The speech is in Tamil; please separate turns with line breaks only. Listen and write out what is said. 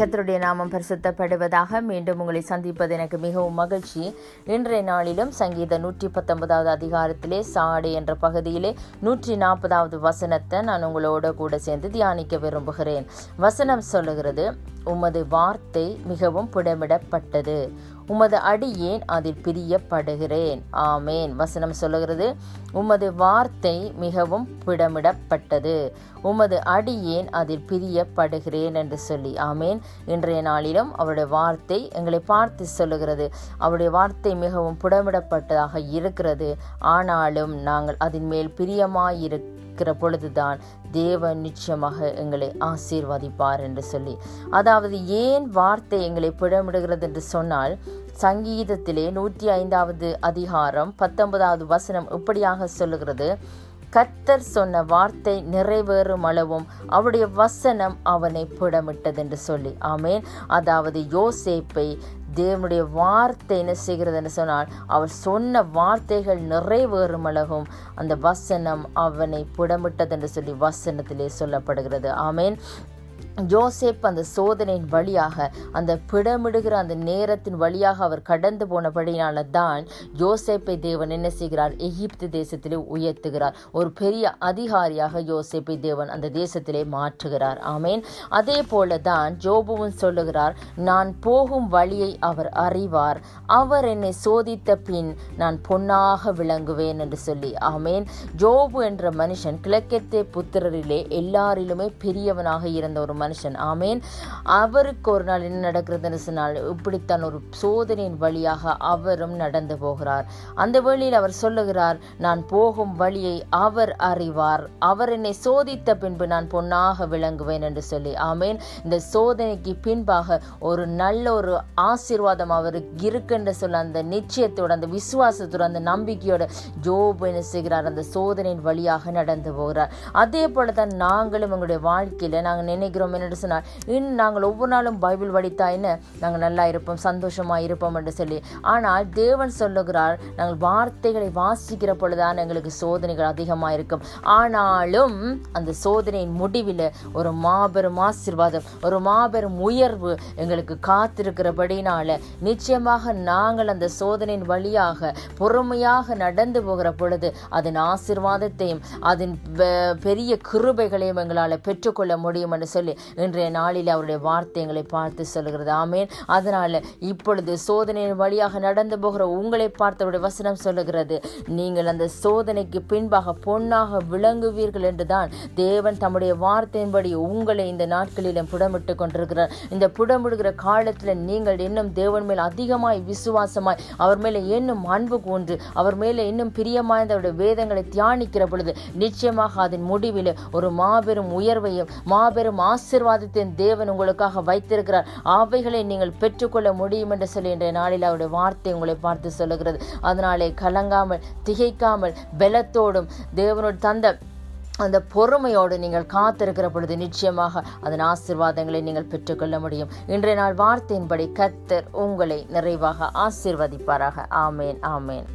கத்தருடைய நாமம் பரிசுத்தப்படுவதாக மீண்டும் உங்களை சந்திப்பது எனக்கு மிகவும் மகிழ்ச்சி. இன்றைய நாளிலும் சங்கீத நூற்றி பத்தொன்பதாவது அதிகாரத்திலே சாடு என்ற பகுதியிலே நூற்றி நாற்பதாவது வசனத்தை நான் உங்களோட கூட சேர்ந்து தியானிக்க விரும்புகிறேன். வசனம் சொல்லுகிறது உமது வார்த்தை மிகவும் புடமிடப்பட்டது. உமது அடியேன் அதில் பிரியப்படுகிறேன். ஆமேன். வசனம் சொல்லுகிறது உமது வார்த்தை மிகவும் புடமிடப்பட்டது. உமது அடியேன் அதில் பிரியப்படுகிறேன் என்று சொல்லி. ஆமேன். இன்றைய நாளிலும் அவருடைய வார்த்தை எங்களை பார்த்து சொல்லுகிறது. அவருடைய வார்த்தை மிகவும் புடமிடப்பட்டதாக இருக்கிறது. ஆனாலும் நாங்கள் அதன் மேல் பிரியமாயிருக்க இருக்கிற பொழுதுதான் தேவன் நிச்சயமாக எங்களை ஆசீர்வதிப்பார் என்று சொல்லி. அதாவது ஏன் வார்த்தை எங்களை பிடமிடுகிறது என்று சொன்னால் சங்கீதத்திலே நூற்றி ஐந்தாவது அதிகாரம் பத்தொன்பதாவது வசனம் இப்படியாக சொல்லுகிறது. கத்தர் சொன்ன வார்த்தை நிறைவேறும் அளவும் அவருடைய வசனம் அவனை புடமிட்டது என்று சொல்லி. ஆமேன். அதாவது யோசேப்பை தேவனுடைய வார்த்தை என்ன செய்கிறது என்று சொன்னால் அவர் சொன்ன வார்த்தைகள் நிறைவேறும் அளவும் அந்த வசனம் அவனை புடமிட்டது என்று சொல்லி வசனத்திலே சொல்லப்படுகிறது. ஆமேன். ஜோசேப் அந்த சோதனையின் வழியாக அந்த பிடமிடுகிற அந்த நேரத்தின் வழியாக அவர் கடந்து போனபடினால தான் ஜோசேப்பை தேவன் என்ன செய்கிறார்? எகிப்து தேசத்திலே உயர்த்துகிறார். ஒரு பெரிய அதிகாரியாக யோசேப்பை தேவன் அந்த தேசத்திலே மாற்றுகிறார். ஆமேன். அதே போல தான் ஜோபுவும் சொல்லுகிறார் நான் போகும் வழியை அவர் அறிவார். அவர் என்னை சோதித்த பின் நான் பொன்னாக விளங்குவேன் என்று சொல்லி ஆமேன். ஜோபு என்ற மனுஷன் கிழக்கத்தே புத்திரரிலே எல்லாரிலுமே பெரியவனாக இருந்த ஒரு மனுஷன். ஆமேன். அவருக்கு ஒரு நாள் என்ன நடக்கிறதுன்னு சொன்னால் இப்படித்தான் ஒரு சோதனையின் வழியாக அவரும் நடந்து போகிறார். அந்த வழியில் அவர் சொல்லுகிறார் நான் போகும் வழியை அவர் அறிவார். அவர் என்னை சோதித்த பின்பு நான் பொன்னாக விளங்குவேன் என்று சொல்லி ஆமேன். இந்த சோதனைக்கு பின்பாக ஒரு நல்ல ஒரு ஆசீர்வாதம் அவருக்கு இருக்குன்னு சொல்ல அந்த நிச்சயத்தோட அந்த விசுவாசத்தோட அந்த நம்பிக்கையோட ஜோபு என்ன செய்கிறார் அந்த சோதனையின் வழியாக நடந்து போகிறார். அதே போல தான் நாங்களும் எங்களுடைய வாழ்க்கையில் நாங்கள் நினைக்கிறோம் என்ன சொன்னால் இன்னும் நாங்கள் ஒவ்வொரு நாளும் பைபிள் படித்தா என்ன? நாங்கள் நல்லா இருப்போம் சந்தோஷமாக இருப்போம் என்று சொல்லி. ஆனால் தேவன் சொல்லுகிறார் நாங்கள் வார்த்தைகளை வாசிக்கிற பொழுதுதான் எங்களுக்கு சோதனைகள் அதிகமாக இருக்கும். ஆனாலும் அந்த சோதனையின் முடிவில் ஒரு மாபெரும் ஆசிர்வாதம் ஒரு மாபெரும் உயர்வு எங்களுக்கு காத்திருக்கிறபடினால நிச்சயமாக நாங்கள் அந்த சோதனையின் வழியாக பொறுமையாக நடந்து போகிற பொழுது அதன் ஆசிர்வாதத்தையும் அதன் பெரிய கிருபைகளையும் எங்களால் பெற்றுக்கொள்ள முடியும் என்று சொல்லி இன்றைய நாளில் அவருடைய வார்த்தைகளை பார்த்து சொல்கிறது ஆமேன். அதனால் இப்பொழுது சோதனையின் வழியாக நடந்து போகிற உங்களை பார்த்தவருடைய வசனம் சொல்லுகிறது. நீங்கள் அந்த சோதனைக்கு பின்பாக பொன்னாக விளங்குவீர்கள் என்றுதான் தேவன் தம்முடைய வார்த்தையின்படி உங்களை இந்த நாட்களிலும் புடமிட்டு கொண்டிருக்கிறார். இந்த புடமிடுகிற காலத்தில் நீங்கள் இன்னும் தேவன் மேல் அதிகமாய் விசுவாசமாய் அவர் மேலே இன்னும் அன்பு கூன்று அவர் மேலே இன்னும் பிரியமாய்ந்தவருடைய வேதங்களை தியானிக்கிற பொழுது நிச்சயமாக அதன் முடிவில் ஒரு மாபெரும் உயர்வையும் மாபெரும் ஆசிர்வாதத்தின் தேவன் உங்களுக்காக வைத்திருக்கிறார். அவைகளை நீங்கள் பெற்றுக்கொள்ள முடியும் என்று சொல்லி இன்றைய நாளில் அவருடைய வார்த்தை உங்களை பார்த்து சொல்லுகிறது. அதனாலே கலங்காமல் திகைக்காமல் பலத்தோடும் தேவனோடு தந்த அந்த பொறுமையோடு நீங்கள் காத்திருக்கிற பொழுது நிச்சயமாக அதன் ஆசிர்வாதங்களை நீங்கள் பெற்றுக்கொள்ள முடியும். இன்றைய நாள் வார்த்தையின்படி கத்தர் உங்களை நிறைவாக ஆசிர்வதிப்பாராக. ஆமேன் ஆமேன்.